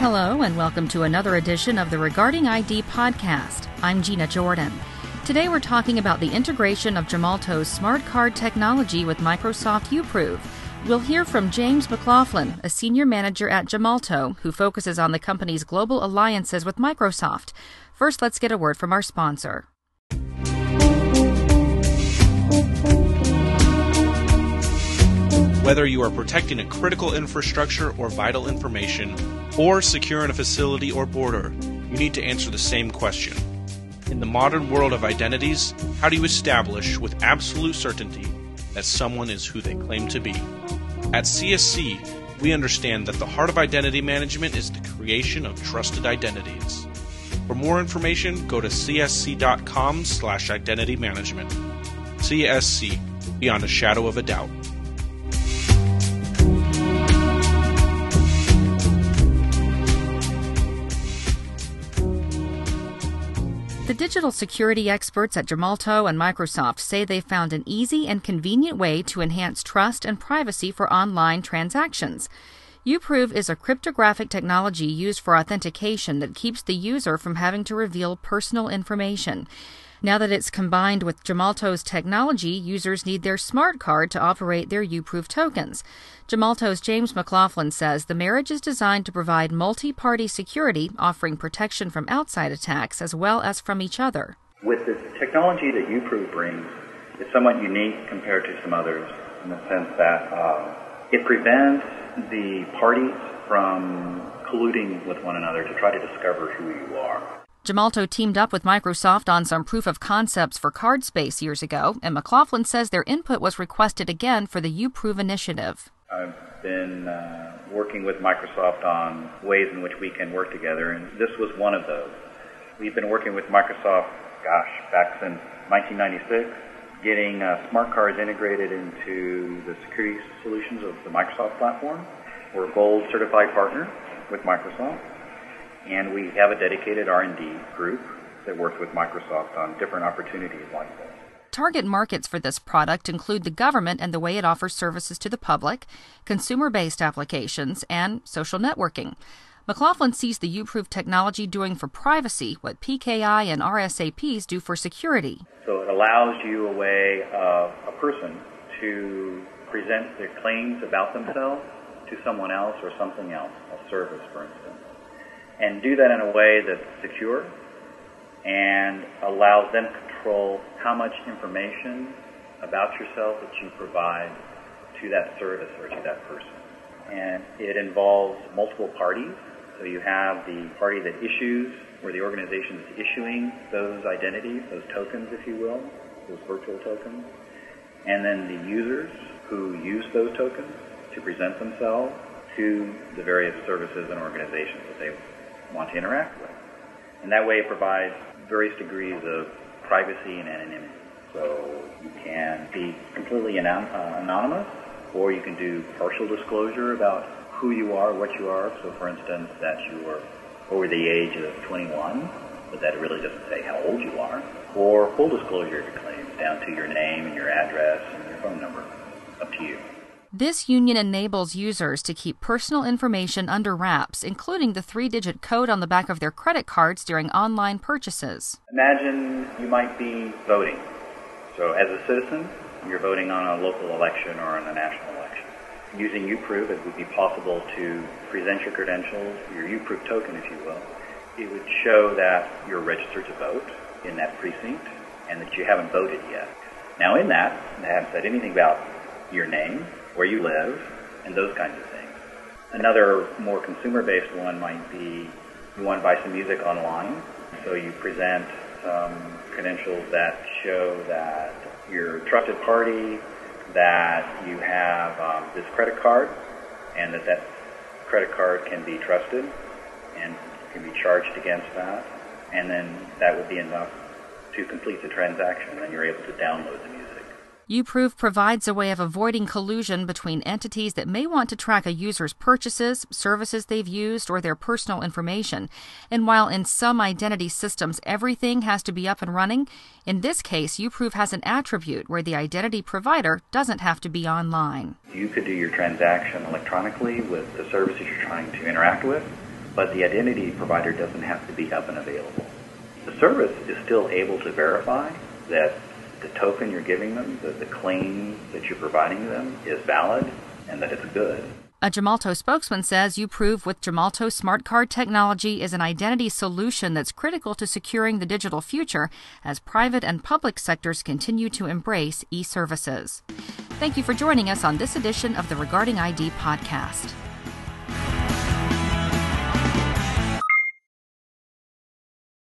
Hello, and welcome to another edition of the Regarding ID podcast. I'm Gina Jordan. Today we're talking about the integration of Gemalto's smart card technology with Microsoft UProve. We'll hear from James McLaughlin, a senior manager at Gemalto, who focuses on the company's global alliances with Microsoft. First, let's get a word from our sponsor. Whether you are protecting a critical infrastructure or vital information, or securing a facility or border, you need to answer the same question. In the modern world of identities, how do you establish with absolute certainty that someone is who they claim to be? At CSC, we understand that the heart of identity management is the creation of trusted identities. For more information, go to csc.com slash identity management. CSC, beyond a shadow of a doubt. The digital security experts at Gemalto and Microsoft say they found an easy and convenient way to enhance trust and privacy for online transactions. UProve is a cryptographic technology used for authentication that keeps the user from having to reveal personal information. Now that it's combined with Gemalto's technology, users need their smart card to operate their UProve tokens. Gemalto's James McLaughlin says the marriage is designed to provide multi party security, offering protection from outside attacks as well as from each other. With the technology that UProve brings, it's somewhat unique compared to some others in the sense that uh, it prevents the parties from colluding with one another to try to discover who you are. Gemalto teamed up with Microsoft on some proof of concepts for CardSpace years ago, and McLaughlin says their input was requested again for the UProve initiative. I've been uh, working with Microsoft on ways in which we can work together, and this was one of those. We've been working with Microsoft, gosh, back since 1996, getting uh, smart cards integrated into the security solutions of the Microsoft platform. We're a gold certified partner with Microsoft and we have a dedicated R&D group that works with Microsoft on different opportunities like this. Target markets for this product include the government and the way it offers services to the public, consumer based applications, and social networking. McLaughlin sees the UProve technology doing for privacy what PKI and RSAPs do for security. So it allows you a way of a person to present their claims about themselves to someone else or something else, a service, for instance and do that in a way that's secure and allows them to control how much information about yourself that you provide to that service or to that person. And it involves multiple parties. So you have the party that issues, or the organization that's issuing those identities, those tokens, if you will, those virtual tokens, and then the users who use those tokens to present themselves to the various services and organizations that they want to interact with. And that way it provides various degrees of privacy and anonymity. So you can be completely anon- uh, anonymous, or you can do partial disclosure about who you are, what you are. So, for instance, that you are over the age of 21, but that really doesn't say how old you are, or full disclosure of your claims down to your name and your address and your phone number. Up to you. This union enables users to keep personal information under wraps, including the three digit code on the back of their credit cards during online purchases. Imagine you might be voting. So, as a citizen, you're voting on a local election or on a national election. Using UProve, it would be possible to present your credentials, your UProve token, if you will. It would show that you're registered to vote in that precinct and that you haven't voted yet. Now, in that, they haven't said anything about your name, where you live, and those kinds of things. Another more consumer-based one might be you want to buy some music online, so you present some credentials that show that you're a trusted party, that you have um, this credit card, and that that credit card can be trusted and can be charged against that, and then that would be enough to complete the transaction, and you're able to download the music. UProve provides a way of avoiding collusion between entities that may want to track a user's purchases, services they've used, or their personal information. And while in some identity systems everything has to be up and running, in this case, UProve has an attribute where the identity provider doesn't have to be online. You could do your transaction electronically with the services you're trying to interact with, but the identity provider doesn't have to be up and available. The service is still able to verify that the token you're giving them, that the claim that you're providing them is valid and that it's good. A Gemalto spokesman says UProve with Gemalto smart card technology is an identity solution that's critical to securing the digital future as private and public sectors continue to embrace e services. Thank you for joining us on this edition of the Regarding ID podcast.